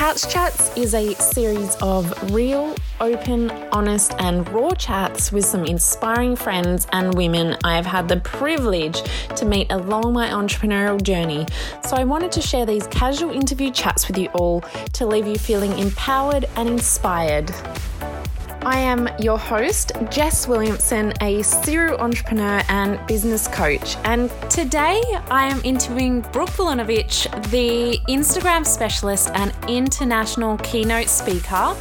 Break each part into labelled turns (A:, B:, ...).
A: Couch Chats is a series of real, open, honest, and raw chats with some inspiring friends and women I have had the privilege to meet along my entrepreneurial journey. So I wanted to share these casual interview chats with you all to leave you feeling empowered and inspired. I am your host, Jess Williamson, a serial entrepreneur and business coach. And today I am interviewing Brooke Vulinovich, the Instagram specialist and international keynote speaker,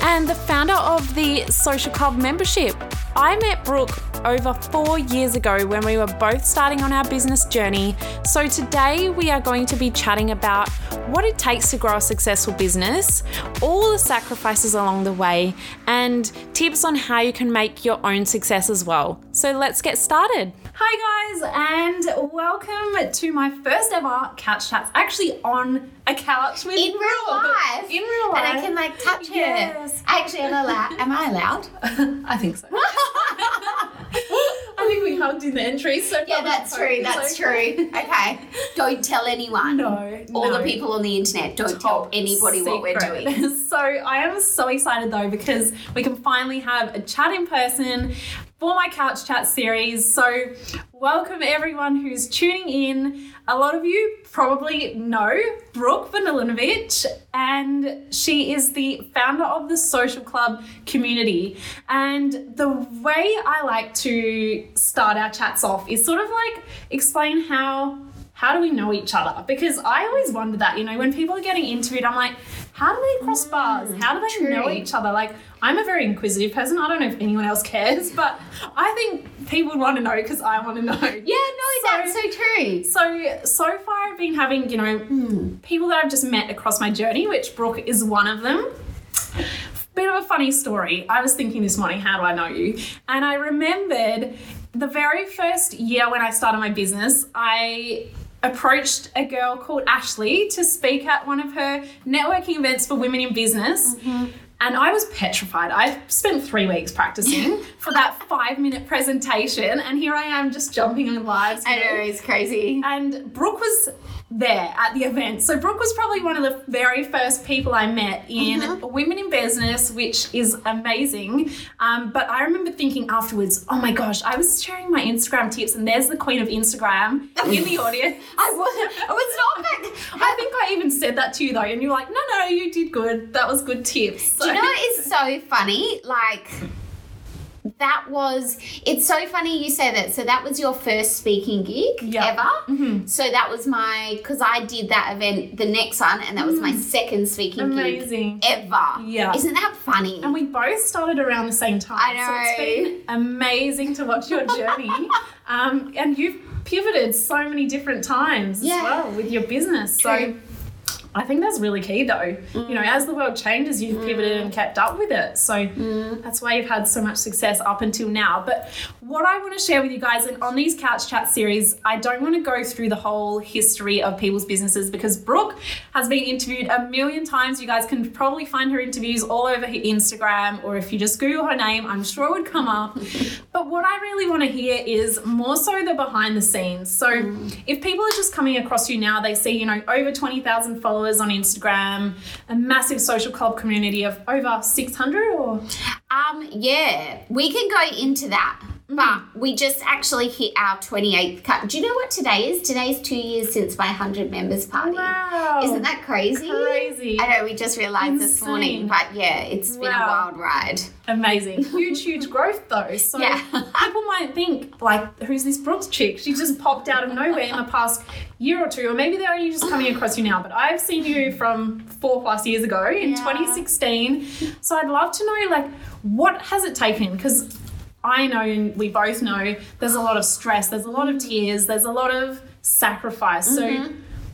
A: and the founder of the Social Club membership. I met Brooke over four years ago when we were both starting on our business journey. So today we are going to be chatting about what it takes to grow a successful business, all the sacrifices along the way, and tips on how you can make your own success as well. So let's get started. Hi, guys, and welcome to my first ever couch chats. Actually, on a couch with
B: in real
A: Brooke.
B: life.
A: In real life.
B: And I can like touch her.
A: Yes.
B: Actually, am allowed? Am I allowed?
A: I think so. I think we hugged in the entry. So
B: yeah, that's true. That's true. Okay. Don't tell anyone.
A: No,
B: All
A: no.
B: the people on the internet. Don't tell
A: Top
B: anybody what we're doing.
A: so I am so excited though because we can finally have a chat in person for my couch chat series. So welcome everyone who's tuning in. A lot of you probably know Brooke Vulinovich, and she is the founder of the Social Club community. And the way I like to start our chats off is sort of like explain how how do we know each other? Because I always wonder that, you know, when people are getting interviewed, I'm like, how do they cross bars? How do they mm,
B: true.
A: know each other? Like, I'm a very inquisitive person. I don't know if anyone else cares, but I think people would want to know because I want to know.
B: Yeah, no, that's so true.
A: So, so far I've been having, you know, hmm, people that I've just met across my journey, which Brooke is one of them. Bit of a funny story. I was thinking this morning, how do I know you? And I remembered the very first year when I started my business, I approached a girl called Ashley to speak at one of her networking events for women in business. Mm-hmm. And I was petrified. I spent three weeks practicing for that five minute presentation. And here I am just jumping on live.
B: I know it's crazy.
A: And Brooke was there at the event. So Brooke was probably one of the very first people I met in
B: Mm-hmm.
A: Women in Business, which is amazing. Um, but I remember thinking afterwards, oh my gosh, I was sharing my Instagram tips, and there's the queen of Instagram in the audience.
B: I was, I was not.
A: I think I even said that to you though, and you're like, no, no, you did good. That was good tips. So,
B: Do you know what is so funny? Like, that was, it's so funny you say that. So, that was your first speaking gig
A: Yeah.
B: ever. So, that was my, because I did that event, the next one, and that was my second speaking
A: Amazing.
B: gig ever.
A: Yeah.
B: Isn't that funny?
A: And we both started around the same time.
B: I
A: So it's been amazing to watch your journey. um, and you've pivoted so many different times
B: Yeah.
A: as well with your business.
B: True.
A: So I think that's really key though. You know, mm. as the world changes, you've pivoted and mm. kept up with it. So mm. that's why you've had so much success up until now. But what I want to share with you guys, and on these Couch Chat series, I don't want to go through the whole history of people's businesses because Brooke has been interviewed a million times. You guys can probably find her interviews all over her Instagram, or if you just Google her name, I'm sure it would come up. but what I really want to hear is more so the behind the scenes. So if people are just coming across you now, they see, you know, over 20,000 followers on Instagram, a massive social club community of over 600 or
B: Um, yeah, we can go into that.
A: Mm-hmm.
B: But we just actually hit our 28th cut. Do you know what today is? Today's two years since my 100 members party.
A: Wow.
B: Isn't that crazy?
A: Crazy.
B: I know, we just realised this morning. But yeah, it's been a wild ride.
A: Amazing. Huge, huge growth though. So
B: Yeah.
A: people might think, like, who's this Brooks chick? She just popped out of nowhere in the past year or two, or maybe they're only just coming across you now. But I've seen you from four plus years ago in
B: Yeah.
A: 2016. So I'd love to know, like, what has it taken? Because I know, and we both know, there's a lot of stress, there's a lot of tears, there's a lot of sacrifice. So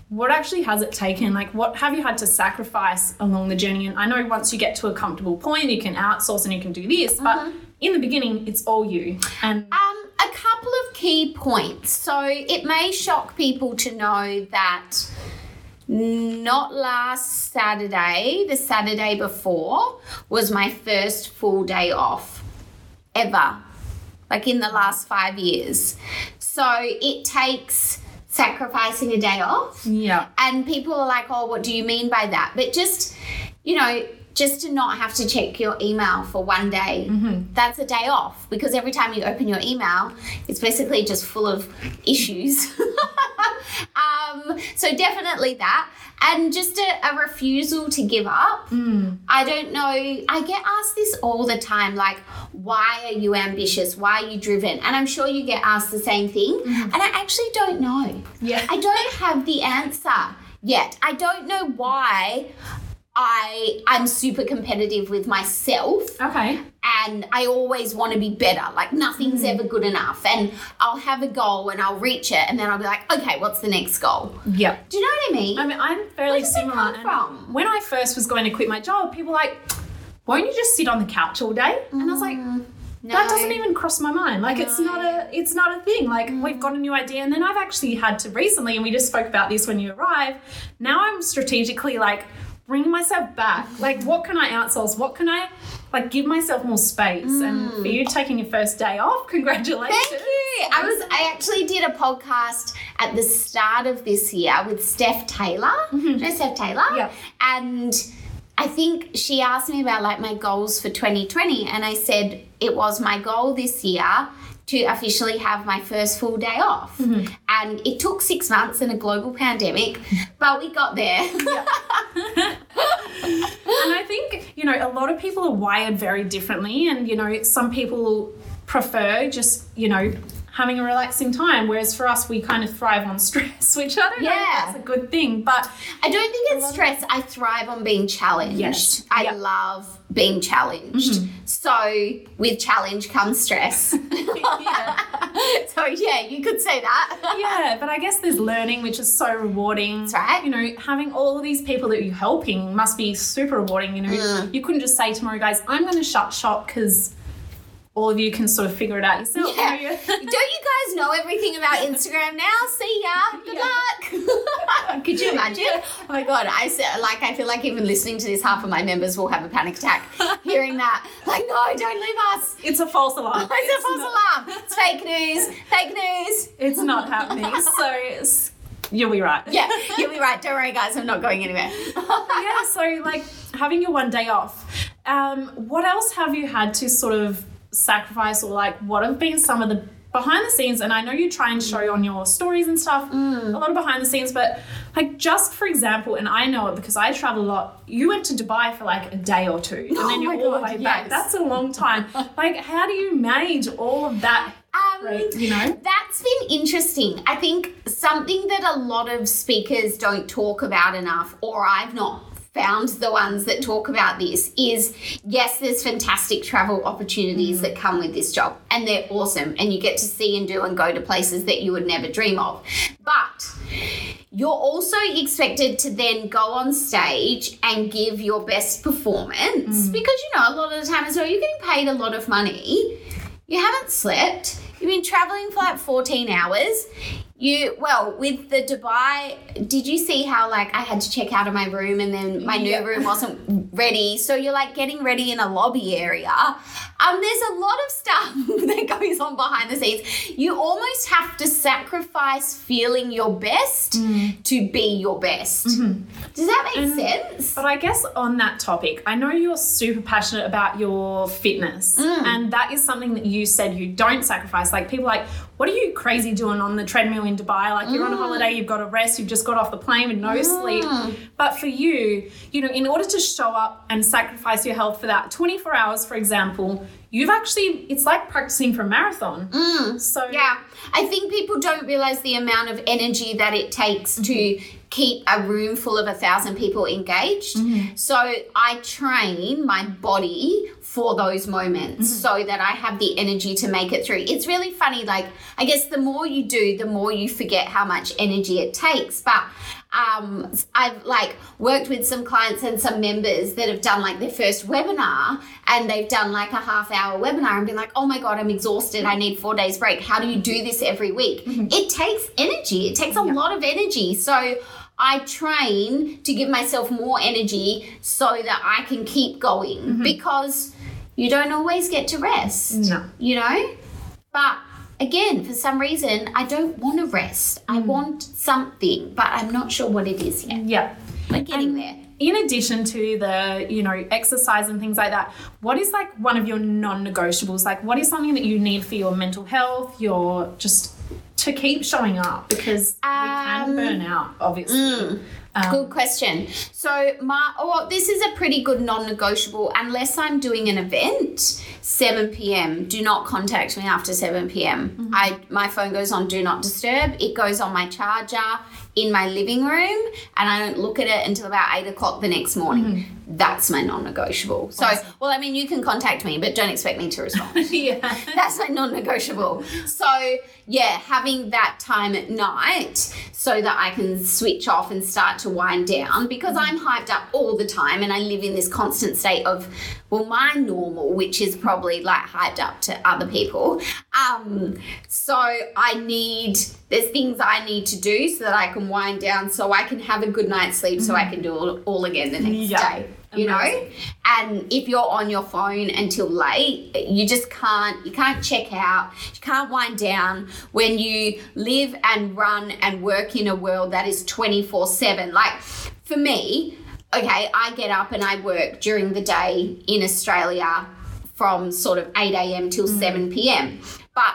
A: what actually has it taken? Like, what have you had to sacrifice along the journey? And I know once you get to a comfortable point, you can outsource and you can do this, but in the beginning, it's all you. And
B: Um, a couple of key points. So it may shock people to know that not last Saturday, the Saturday before, was my first full day off ever, like in the last five years. So it takes sacrificing a day off.
A: yeah,
B: And people are like, oh, what do you mean by that? But just you know, just to not have to check your email for one day,
A: Mm-hmm.
B: that's a day off because every time you open your email, it's basically just full of issues. um, so definitely that. And just a, a refusal to give up.
A: Mm.
B: I don't know. I get asked this all the time like, why are you ambitious? Why are you driven? And I'm sure you get asked the same thing. And I actually don't know.
A: Yeah.
B: I don't have the answer yet. I don't know why I I'm super competitive with myself
A: Okay.
B: and I always want to be better. Like nothing's
A: Mm.
B: ever good enough. And I'll have a goal and I'll reach it and then I'll be like, okay, what's the next goal?
A: Yep.
B: Do you know what I mean?
A: I mean, I'm fairly similar.
B: come from?
A: When I first was going to quit my job, people were like, won't you just sit on the couch all day? And I was like,
B: no.
A: that doesn't even cross my mind. Like it's not a it's not a thing. Like we've got a new idea and then I've actually had to recently and we just spoke about this when you arrive. Now I'm strategically like bringing myself back. Like what can I outsource? What can I like give myself more space? And for mm. you taking your first day off, congratulations.
B: Thank you. I was I actually did a podcast at the start of this year with Steph Taylor. Mm-hmm. Do you know Steph Taylor?
A: Yeah.
B: And I think she asked me about like my goals for 2020 and I said it was my goal this year to officially have my first full day off. Mm-hmm. And it took 6 months in a global pandemic, but we got there.
A: And I think, you know, a lot of people are wired very differently. And, you know, some people prefer just, you know, having a relaxing time. Whereas for us, we kind of thrive on stress, which I don't know
B: Yeah.
A: if that's a good thing. But
B: I don't think it's stress. I thrive on being challenged.
A: Yes.
B: I
A: Yep.
B: love being challenged. So with challenge comes stress. so yeah, you could say that.
A: yeah, but I guess there's learning, which is so rewarding.
B: That's right.
A: You know, having all of these people that you're helping must be super rewarding. You know,
B: Mm.
A: you couldn't just say tomorrow, guys, I'm going to shut shop because all of you can sort of figure it out yourself.
B: Yeah.
A: You
B: Don't you guys know everything about Instagram now? See ya. Good luck. Could you imagine? Oh my god, I said like I feel like even listening to this, half of my members will have a panic attack hearing that. Like, no, don't leave us.
A: it's a false alarm.
B: It's a false alarm. It's fake news. Fake news.
A: It's not happening. So it's, you'll be right.
B: Yeah, you'll be right. Don't worry, guys. I'm not going anywhere.
A: yeah, so like having your one day off. Um, what else have you had to sort of sacrifice, or like what have been some of the behind the scenes? And I know you try and show on your stories and stuff a lot of behind the scenes, but like just for example, and I know it because I travel a lot. You went to Dubai for like a day or two, and
B: Oh
A: then you're all the way back.
B: yes.
A: That's a long time. like, how do you manage all of that?
B: Um,
A: Right, you know?
B: That's been interesting. I think something that a lot of speakers don't talk about enough, or I've not found the ones that talk about this, is yes, there's fantastic travel opportunities mm. that come with this job, and they're awesome, and you get to see and do and go to places that you would never dream of. But you're also expected to then go on stage and give your best performance mm. because you know a lot of the time as well you're getting paid a lot of money. You haven't slept. You've been traveling for like 14 hours you well with the dubai did you see how like i had to check out of my room and then my new
A: Yeah.
B: room wasn't ready? So you're like getting ready in a lobby area. Um there's a lot of stuff that goes on behind the scenes. You almost have to sacrifice feeling your best mm. to be your best. Mm-hmm. Does that make sense?
A: But I guess on that topic, I know you're super passionate about your fitness, mm. and that is something that you said you don't sacrifice. Like people like, what are you crazy doing on the treadmill in Dubai? Like you're on a holiday, you've got to rest, you've just got off the plane with no sleep. Mm. But for you, you know, in order to show up and sacrifice your health for that 24 hours, for example, you've actually it's like practicing for a marathon. Mm. So
B: Yeah, I think people don't realize the amount of energy that it takes to keep a room full of a thousand people engaged. Mm-hmm. So I train my body for those moments mm-hmm. so that I have the energy to make it through. It's really funny. Like, I guess the more you do, the more you forget how much energy it takes. But um, I've like worked with some clients and some members that have done like their first webinar and they've done like a half hour webinar and been like, oh my God, I'm exhausted. I need four days break. How do you do this every week? It takes energy. It takes a lot of energy. So I train to give myself more energy so that I can keep going because you don't always get to rest.
A: No.
B: You know? But again, for some reason, I don't want to rest. I want something, but I'm not sure what it is yet.
A: Yeah.
B: we're getting there.
A: In addition to the, you know, exercise and things like that, what is like one of your non-negotiables? Like what is something that you need for your mental health, your just to keep showing up because we can
B: Um,
A: burn out, obviously. Um,
B: Good question. So my oh, this is a pretty good non-negotiable. Unless I'm doing an event, 7 p.m. Do not contact me after 7 p.m. I my phone goes on do not disturb. It goes on my charger in my living room, and I don't look at it until about eight o'clock the next morning. That's my non-negotiable. So, well, I mean, you can contact me, but don't expect me to respond.
A: yeah.
B: That's my non-negotiable. So yeah, having that time at night so that I can switch off and start to wind down because I'm hyped up all the time and I live in this constant state of well my normal which is probably like hyped up to other people. Um so I need there's things I need to do so that I can wind down so I can have a good night's sleep so I can do all, all again the next
A: Yeah.
B: day. You know? And if you're on your phone until late you just can't you can't check out you can't wind down when you live and run and work in a world that is 24 7 like for me okay i get up and i work during the day in australia from sort of 8 a.m till mm. 7 p.m but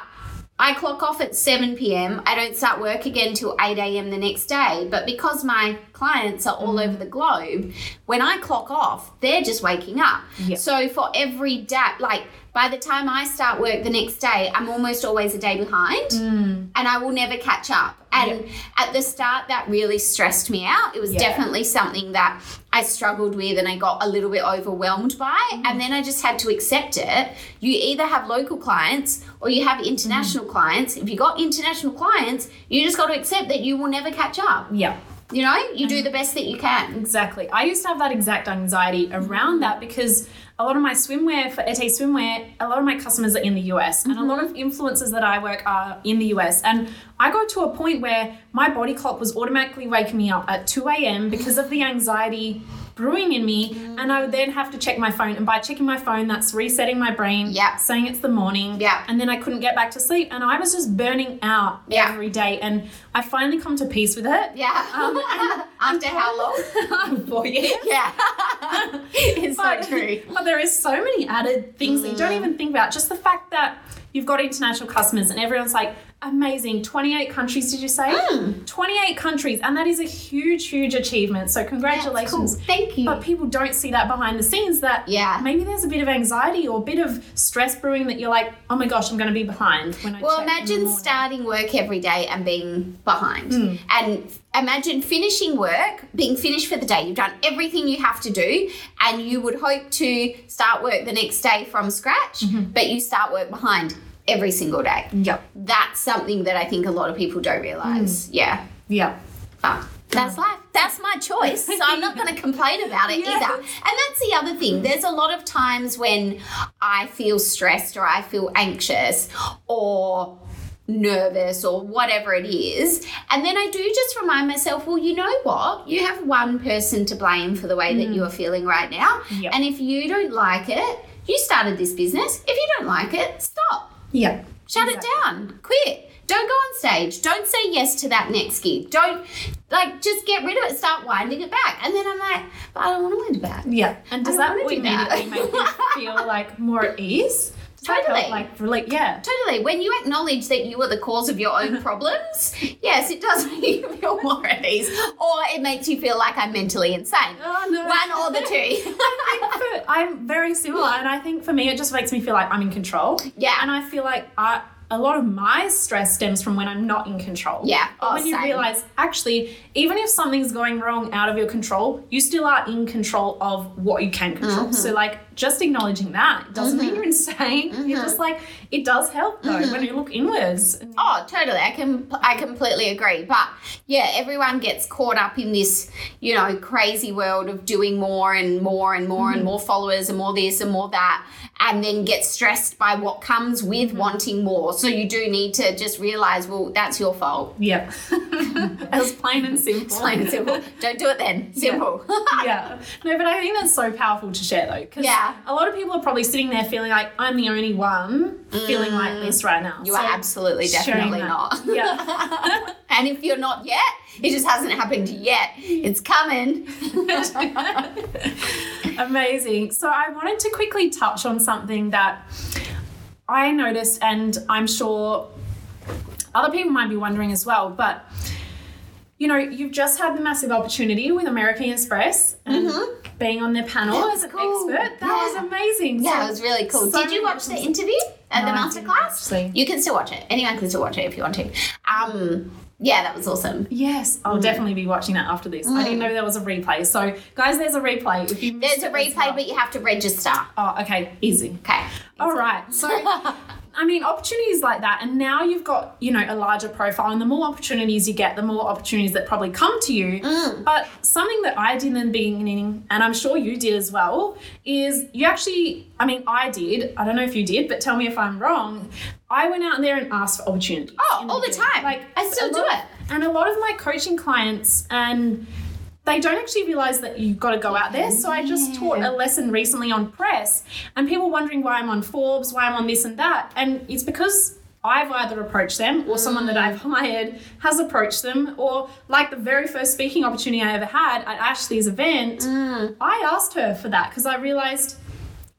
B: I clock off at 7 p.m. I don't start work again till 8 a.m. the next day. But because my clients are all over mm. the globe, when I clock off, they're just waking up.
A: Yeah.
B: So for every day, like by the time I start work the next day, I'm almost always a day behind mm. and I will never catch up. And at the start, that really stressed me out. It was
A: Yeah.
B: definitely something that I struggled with and I got a little bit overwhelmed by. Mm. And then I just had to accept it. You either have local clients or you have international clients. If you got international clients, you just got to accept that you will never catch up.
A: Yeah.
B: You know, you do the best that you can.
A: Exactly. I used to have that exact anxiety around that because a lot of my swimwear for Ete Swimwear, a lot of my customers are in the US and a lot of influencers that I work are in the US. And I got to a point where my body clock was automatically waking me up at 2 a.m. because of the anxiety brewing in me. And I would then have to check my phone. And by checking my phone, that's resetting my brain,
B: Yeah.
A: saying it's the morning.
B: Yeah.
A: And then I couldn't get back to sleep. And I was just burning out
B: Yeah.
A: every day. And I finally come to peace with it.
B: Yeah.
A: Um, and-
B: After how long?
A: Four years.
B: Yeah. it's so true.
A: but there is so many added things that you don't even think about. Just the fact that you've got international customers and everyone's like, amazing. 28 countries, did you say?
B: Mm.
A: 28 countries. And that is a huge, huge achievement. So,
B: That's cool.
A: congratulations.
B: Thank you.
A: But people don't see that behind the scenes that
B: Yeah.
A: maybe there's a bit of anxiety or a bit of stress brewing that you're like, oh my gosh, I'm going to be behind when I
B: Well, imagine starting work every day and being behind.
A: Hmm.
B: And imagine finishing work, being finished for the day. You've done everything you have to do, and you would hope to start work the next day from scratch,
A: Mm-hmm.
B: but you start work behind every single day.
A: Yep.
B: That's something that I think a lot of people don't realize. Yeah.
A: Yeah.
B: But that's life. That's my choice. So I'm not going to complain about it
A: Yes.
B: either. And that's the other thing. There's a lot of times when I feel stressed or I feel anxious or nervous or whatever it is. And then I do just remind myself, well, you know what? You have one person to blame for the way that mm. you are feeling right now.
A: Yep.
B: And if you don't like it, you started this business. If you don't like it, stop.
A: Yeah.
B: Shut
A: Exactly.
B: it down. Quit. Don't go on stage. Don't say yes to that next gig. Don't like just get rid of it. Start winding it back. And then I'm like, but I don't want to wind it back.
A: Yeah. And does that
B: don't wanna do
A: immediately
B: that.
A: make you feel like more at ease? Help,
B: Totally.
A: like, really, yeah.
B: Totally. When you acknowledge that you are the cause of your own problems, yes, it does make you feel more at ease. Or it makes you feel like I'm mentally insane.
A: Oh, no.
B: One or the two.
A: I I'm very similar, and I think for me, it just makes me feel like I'm in control.
B: Yeah.
A: And I feel like I, a lot of my stress stems from when I'm not in control.
B: Yeah.
A: But
B: Oh,
A: when you realize, actually, even if something's going wrong out of your control, you still are in control of what you can control.
B: Mm-hmm.
A: So, like, just acknowledging that doesn't mean you're insane. You're just like, it does help though when you look inwards.
B: Mm-hmm. Oh, totally. I can I completely agree. But yeah, everyone gets caught up in this, you know, crazy world of doing more and more and more and more followers and more this and more that. and then get stressed by what comes with wanting more. So you do need to just realize, well, that's your fault.
A: Yep. As plain and simple.
B: Plain and simple. Don't do it then. Simple.
A: yeah. No, but I think that's so powerful to share though. Because
B: Yeah.
A: a lot of people are probably sitting there feeling like I'm the only one feeling like mm. this right now.
B: You are absolutely definitely not.
A: Yeah.
B: And if you're not yet, it just hasn't happened yet. It's coming.
A: Amazing. So I wanted to quickly touch on something that I noticed, and I'm sure other people might be wondering as well, but you know, you've just had the massive opportunity with American Express and being on their panel as an
B: cool.
A: expert. That
B: Yeah.
A: was amazing.
B: Yeah,
A: So-
B: it was really cool.
A: so
B: Did you watch the interview at
A: No,
B: the masterclass? You can still watch it. Anyone can still watch it if you want to. Um, yeah, that was awesome.
A: Yes, I'll mm. definitely be watching that after this. I didn't mm. know there was a replay. So, guys, there's a replay. If you
B: There's a replay, but you have to register.
A: oh, okay, easy.
B: Okay.
A: All right. So, I mean, opportunities like that, and now you've got, you know, a larger profile, and the more opportunities you get, the more opportunities that probably come to you. Mm. But something that I did in the beginning, and I'm sure you did as well, is you actually, I mean, I did, I don't know if you did, but tell me if I'm wrong. I went out there and asked for opportunities.
B: Oh, all the
A: beginning.
B: time.
A: Like,
B: I still do
A: lot-
B: it.
A: And a lot of my coaching clients, and they don't actually realize that you've got to go out there. So I just taught a lesson recently on press, and people wondering why I'm on Forbes, why I'm on this and that. And it's because I've either approached them or someone that I've mm. hired has approached them, or like the very first speaking opportunity I ever had at Ashley's event, mm. I asked her for that because I realized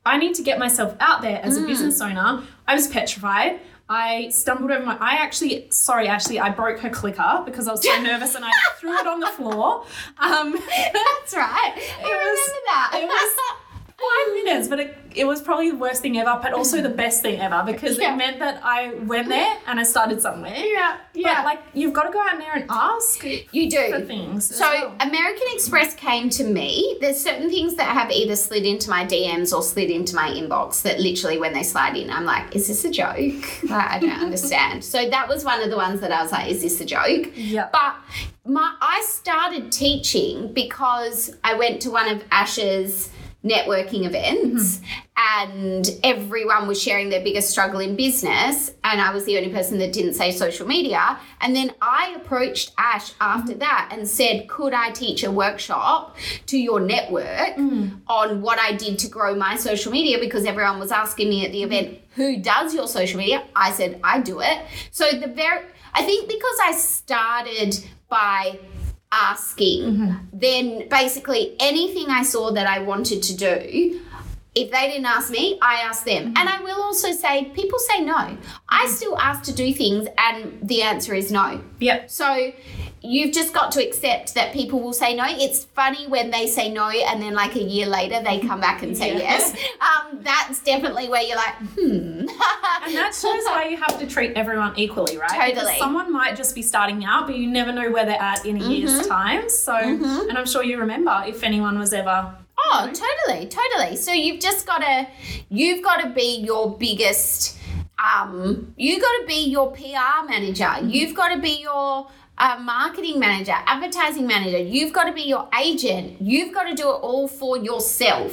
A: I need to get myself out there as a mm. business owner. I was petrified. I stumbled over my. I actually, sorry, Ashley, I broke her clicker because I was so nervous and I threw it on the floor. Um,
B: That's right. I remember that.
A: it was five minutes, but it, it was probably the worst thing ever, but also the best thing ever because
B: Yeah.
A: it meant that I went there and I started somewhere.
B: yeah, yeah.
A: But like, you've got to go out there and ask
B: You do.
A: for things.
B: So
A: well.
B: American Express came to me. There's certain things that have either slid into my DMs or slid into my inbox that literally when they slide in, I'm like, is this a joke? Like, I don't understand. So that was one of the ones that I was like, is this a joke?
A: Yeah.
B: But my I started teaching because I went to one of Ash's networking events and everyone was sharing their biggest struggle in business and I was the only person that didn't say social media. And then I approached Ash after that and said could I teach a workshop to your network on what I did to grow my social media? Because everyone was asking me at the event who does your social media? I said I do it. So the very I think because I started by asking, mm-hmm. then basically anything I saw that I wanted to do, if they didn't ask me, I asked them. Mm-hmm. And I will also say, people say no. I mm-hmm. still ask to do things, and the answer is no.
A: Yep.
B: So you've just got to accept that people will say no. It's funny when they say no, and then like a year later they come back and say
A: Yeah.
B: yes. Um, that's definitely where you're like, hmm.
A: And that shows why you have to treat everyone equally, right? Because
B: Totally.
A: someone might just be starting out, but you never know where they're at in a
B: Mm-hmm.
A: year's time. So, and I'm sure you remember if anyone was ever.
B: Oh, totally, totally. So you've just got to, you've got to be your biggest. Um, you got to be your PR manager. You've got to be your uh, marketing manager, advertising manager. You've got to be your agent. You've got to do it all for yourself,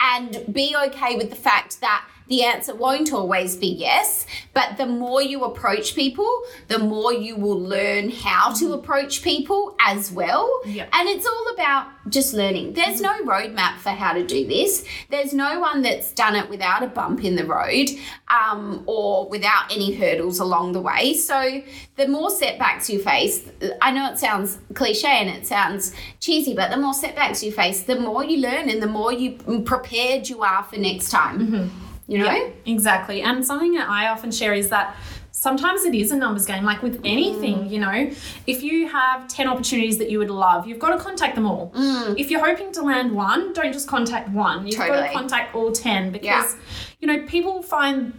B: and be okay with the fact that the answer won't always be yes, but the more you approach people, the more you will learn how to approach people as well.
A: Yeah.
B: And it's all about just learning. There's no roadmap for how to do this. There's no one that's done it without a bump in the road um, or without any hurdles along the way. So the more setbacks you face, I know it sounds cliche and it sounds cheesy, but the more setbacks you face, the more you learn and the more you prepared you are for next time. You know?
A: Exactly. And something that I often share is that sometimes it is a numbers game. Like with anything,
B: Mm.
A: you know, if you have 10 opportunities that you would love, you've got to contact them all. If you're hoping to land one, don't just contact one. You've got
B: Mm.
A: To contact all 10 because,
B: Yeah.
A: you know, people find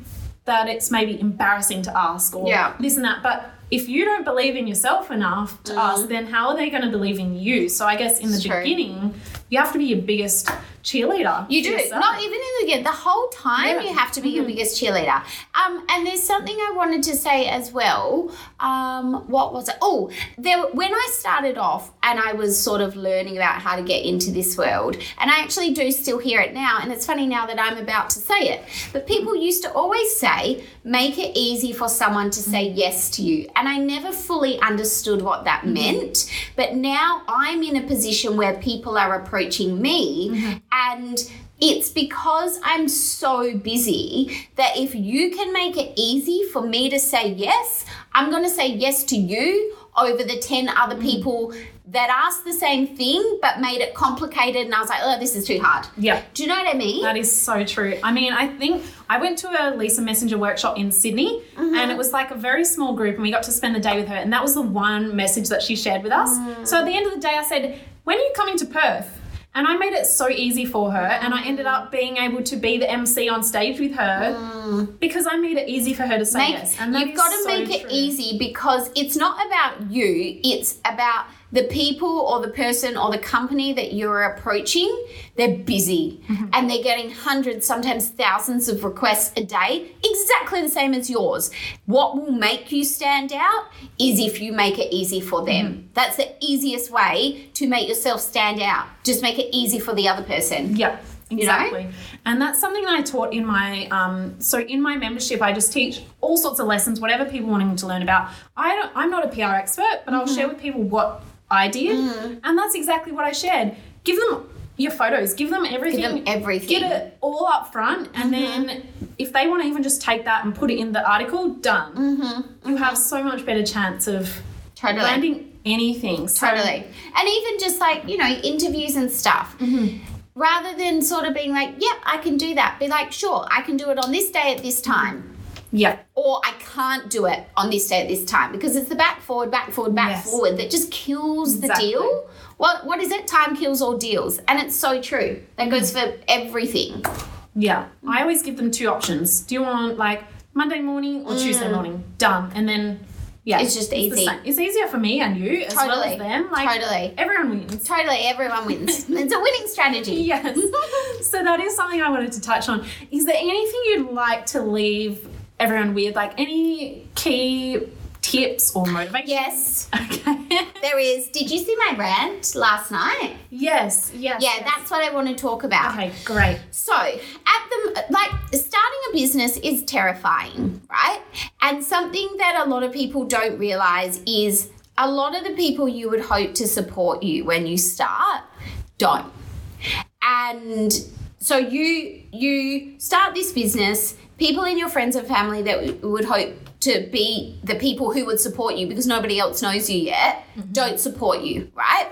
A: that it's maybe embarrassing to ask or
B: Yeah.
A: this and that. But if you don't believe in yourself enough to ask, then how are they going to believe in you? So I guess in the
B: Mm. It's true.
A: beginning, you have to be your biggest cheerleader.
B: You do.
A: yourself.
B: Not even in the beginning. The whole time
A: Yeah.
B: you have to be your mm-hmm. biggest cheerleader. Um, and there's something I wanted to say as well. Um, what was it? Oh, there when I started off and I was sort of learning about how to get into this world, and I actually do still hear it now, and it's funny now that I'm about to say it. But people mm-hmm. used to always say, make it easy for someone to say mm-hmm. yes to you. And I never fully understood what that meant. But now I'm in a position where people are approaching me and it's because I'm so busy that if you can make it easy for me to say yes, I'm going to say yes to you over the 10 other people that asked the same thing but made it complicated. And I was like, oh, this is too hard.
A: Yeah.
B: Do you know what I mean?
A: That is so true. I mean, I think I went to a Lisa Messenger workshop in Sydney
B: Mm-hmm.
A: and it was like a very small group and we got to spend the day with her and that was the one message that she shared with us.
B: Mm.
A: So at the end of the day I said, "When are you coming to Perth?" And I made it so easy for her and I ended up being able to be the MC on stage with her because I made it easy for her to say
B: Mm. Make-
A: yes. And
B: you've got to
A: so
B: make it
A: true.
B: easy because it's not about you, it's about the people or the person or the company that you're approaching. They're busy
A: Mm-hmm.
B: and they're getting hundreds, sometimes thousands of requests a day, exactly the same as yours. What will make you stand out is if you make it easy for them.
A: Mm-hmm.
B: That's the easiest way to make yourself stand out. Just make it easy for the other person.
A: Yeah,
B: know?
A: exactly. And that's something that I taught in my um, so in my membership. I just teach all sorts of lessons, whatever people wanting to learn about. I don't, I'm not a PR expert, but I'll
B: Mm-hmm.
A: share with people what I did, mm. and that's exactly what I shared. Give them your photos, give them everything, Give
B: them everything.
A: get it all up front, and mm-hmm. then if they want to even just take that and put it in the article, done. Mm-hmm. You have so much better chance of
B: Totally.
A: landing anything. So,
B: Totally. And even just like, you know, interviews and stuff. Mm-hmm. Rather than sort of being like, yep, I can do that. Be like, sure, I can do it on this day at this time.
A: Yeah.
B: Or I can't do it on this day at this time because it's the back forward, back forward, back
A: Yes.
B: forward that just kills
A: Exactly.
B: the deal. What what is it? Time kills all deals. And it's so true. That goes for everything.
A: Yeah, I always give them two options. Do you want like Monday morning or Tuesday morning? Done, and then yeah,
B: Mm. It's just easy.
A: same. It's easier for me and you as well
B: Totally.
A: as them. Like
B: Totally.
A: everyone wins.
B: Totally, everyone wins. it's a winning strategy.
A: Yes. so that is something I wanted to touch on. Is there anything you'd like to leave everyone weird. Like any key tips or motivation?
B: Yes,
A: Okay.
B: there is. Did you see my rant last night?
A: yes. Yes.
B: Yeah,
A: yes.
B: that's what I want to talk about.
A: okay. Great.
B: So, at the like starting a business is terrifying, right? And something that a lot of people don't realize is a lot of the people you would hope to support you when you start don't. And so you you start this business, people in your friends and family that would hope to be the people who would support you because nobody else knows you yet mm-hmm. don't support you, right?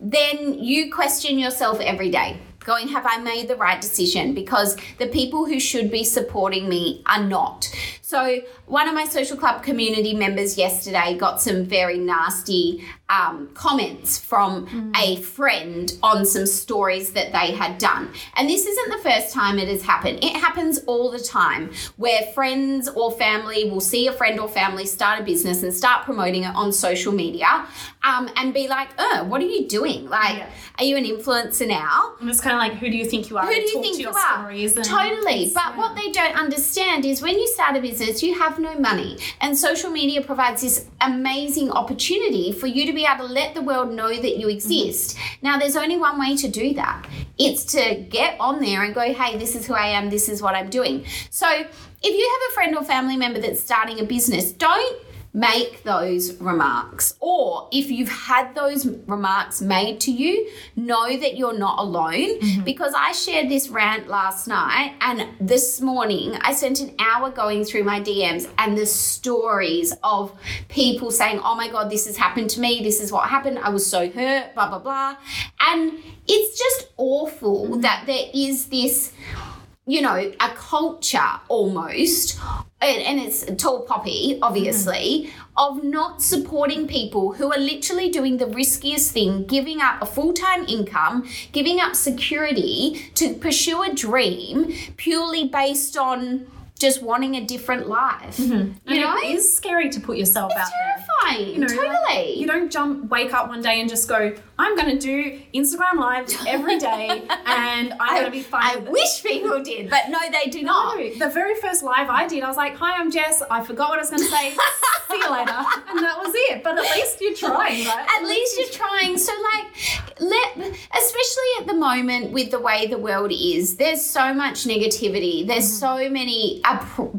B: Then you question yourself every day. Going, have I made the right decision? Because the people who should be supporting me are not. So, one of my social club community members yesterday got some very nasty um, comments from a friend on some stories that they had done. And this isn't the first time it has happened. It happens all the time where friends or family will see a friend or family start a business and start promoting it on social media um, and be like, oh, what are you doing? Like,
A: Yeah.
B: are you an influencer now?
A: And it's kind of like, who do you think you are?
B: Who do you
A: talk
B: think
A: to
B: you are? Totally. But
A: yeah.
B: what they don't understand is when you start a business, you have no money. And social media provides this amazing opportunity for you to be able to let the world know that you exist. Now, there's only one way to do that it's to get on there and go, hey, this is who I am, this is what I'm doing. So if you have a friend or family member that's starting a business, don't make those remarks. Or if you've had those remarks made to you, know that you're not alone mm-hmm. because I shared this rant last night and this morning I spent an hour going through my DMs and the stories of people saying, Oh my God, this has happened to me. This is what happened. I was so hurt, blah, blah, blah. And it's just awful mm-hmm. that there is this you know, a culture almost, and, and it's tall poppy, obviously, mm-hmm. of not supporting people who are literally doing the riskiest thing, giving up a full time income, giving up security to pursue a dream purely based on just wanting a different life. Mm-hmm. You
A: And
B: know?
A: it is scary to put yourself out there.
B: terrifying.
A: You know, like,
B: totally.
A: you don't jump, wake up one day and just go, I'm going to do Instagram lives every day and I'm going to be fine
B: I
A: with it."
B: wish people did, but no, they do not.
A: The very first live I did, I was like, "Hi, I'm Jess. I forgot what I was going to say. See you later," and that was it. But at least you're trying, right?
B: At least you're trying. So, like, let, especially at the moment with the way the world is, there's so much negativity. There's mm-hmm. so many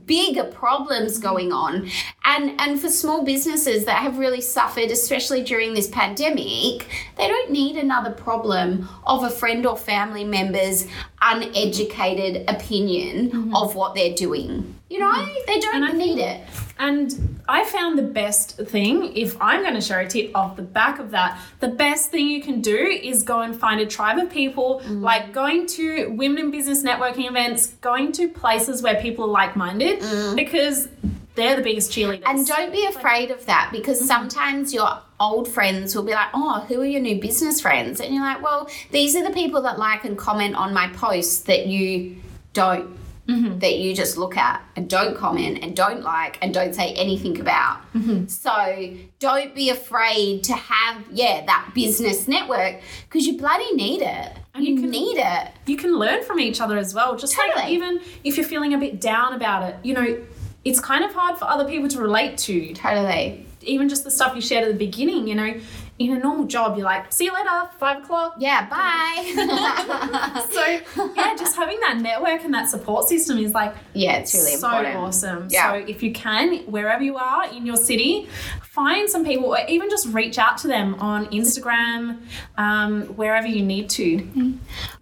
B: bigger problems mm-hmm. going on, and and for small businesses that have really suffered, especially during this pandemic, they don't need another problem of a friend or family member's uneducated opinion mm-hmm. of what they're doing. You know, they don't
A: And
B: need it.
A: And I found the best thing, if I'm going to share a tip off the back of that, the best thing you can do is go and find a tribe of people,
B: Mm.
A: like going to women in business networking events, going to places where people are like minded, because they're the biggest cheerleaders.
B: Mm. And don't be afraid of that because sometimes your old friends will be like, Oh, who are your new business friends? And you're like, Well, these are the people that like and comment on my posts that you don't. Mm-hmm. That you just look at and don't comment and don't like and don't say anything about. Mm-hmm. So don't be afraid to have, yeah, that business network because you bloody need it.
A: And
B: you
A: you can-
B: need it.
A: you can learn from each other as well. Just like even if you're feeling a bit down about it, you know, it's kind of hard for other people to relate to.
B: Totally.
A: Even just the stuff you shared at the beginning, you know, in a normal job, you're like, see you later, five o'clock.
B: Yeah, bye.
A: So yeah, just having that network and that support system is like
B: yeah, it's really
A: so
B: important.
A: awesome.
B: Yeah.
A: So if you can, wherever you are in your city, find some people or even just reach out to them on Instagram, um, wherever you need to.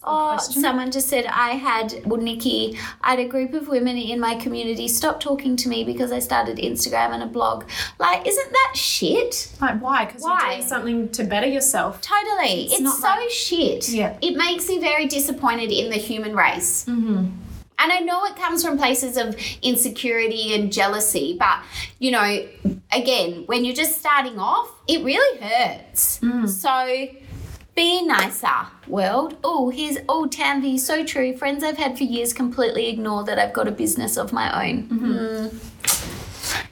B: Oh,
A: question?
B: someone just said I had, well, Nikki, I had a group of women in my community stop talking to me because I started Instagram and a blog. Like, isn't that shit?
A: Like why? Because you're doing something to better yourself.
B: Totally. It's,
A: not
B: so
A: like-
B: shit.
A: Yeah.
B: It makes me very disappointed in the human race. Mm-hmm. And I know it comes from places of insecurity and jealousy, but you know, again, when you're just starting off, it really hurts. So be nicer, world. Oh, here's oh Tanvi, so true. Friends I've had for years completely ignore that I've got a business of my own. Mm.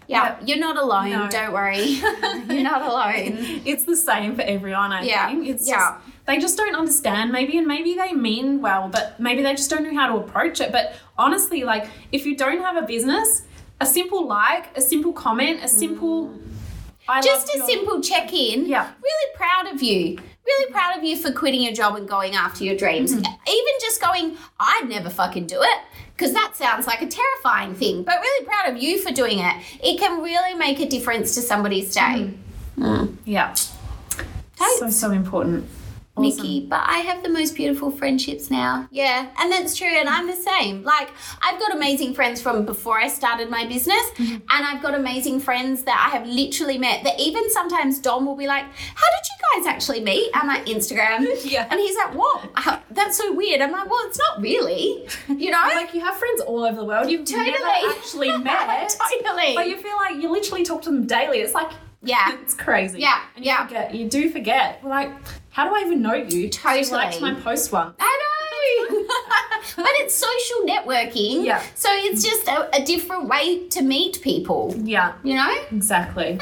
B: Yeah, you're not alone.
A: No.
B: Don't worry, you're not alone.
A: It's the same for everyone, I
B: Yeah.
A: think. It's
B: Yeah.
A: just they just don't understand maybe and maybe they mean well, but maybe they just don't know how to approach it. But honestly, like if you don't have a business, a simple like, a simple comment, a simple I
B: Just a
A: your-
B: simple check in.
A: Yeah.
B: Really proud of you. Really proud of you for quitting your job and going after your dreams.
A: Mm-hmm.
B: Even just going, I'd never fucking do it. Because that sounds like a terrifying thing. But really proud of you for doing it. It can really make a difference to somebody's day. Mm. Mm.
A: Yeah.
B: Totes.
A: So so important.
B: Nikki, but I have the most beautiful friendships now. Yeah, and that's true, and I'm the same. Like, I've got amazing friends from before I started my business,
A: Mm-hmm.
B: and I've got amazing friends that I have literally met. That even sometimes Dom will be like, How did you guys actually meet? I'm like, Instagram.
A: Yeah.
B: And he's like, What? How- That's so weird. I'm like, Well, it's not really. You know?
A: Like you have friends all over the world. You've
B: Totally.
A: never actually met.
B: totally.
A: But you feel like you literally talk to them daily. It's like
B: yeah.
A: it's crazy.
B: Yeah,
A: And you
B: yeah.
A: forget. You do forget. Like, how do I even know you?
B: Totally.
A: You liked my post once.
B: I know. but it's social networking.
A: Yeah.
B: So it's just a, a different way to meet people.
A: Yeah.
B: You know?
A: Exactly.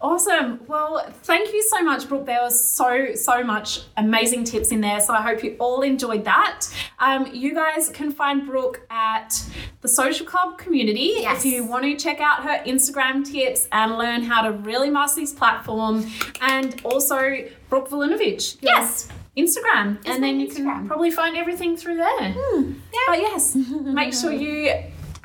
A: Awesome. Well, thank you so much, Brooke. There was so, so much amazing tips in there. So I hope you all enjoyed that. Um, you guys can find Brooke at the Social Club community.
B: Yes.
A: If you want to check out her Instagram tips and learn how to really master this platform. And also Brooke Vulinovich.
B: Yes.
A: Instagram.
B: my
A: and then you can probably find everything through there.
B: Yeah.
A: But yes, make sure you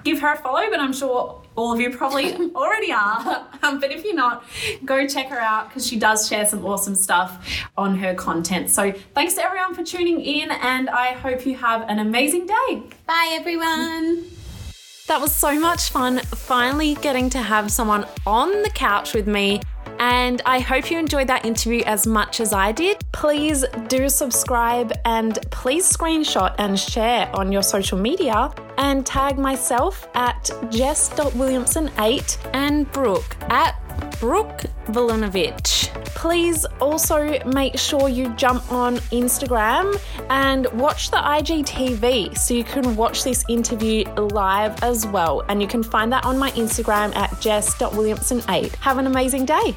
A: give her a follow, but I'm sure all of you probably already are. Um, but if you're not, go check her out because she does share some awesome stuff on her content. So thanks to everyone for tuning in, and I hope you have an amazing day.
B: Bye, everyone.
C: That was so much fun finally getting to have someone on the couch with me. And I hope you enjoyed that interview as much as I did. Please do subscribe and please screenshot and share on your social media and tag myself at jess.williamson8 and Brooke at
A: Brooke Vulinovich. Please also make sure you jump on Instagram and watch the IGTV so you can watch this interview live as well. And you can find that on my Instagram at jess.williamson8. Have an amazing day.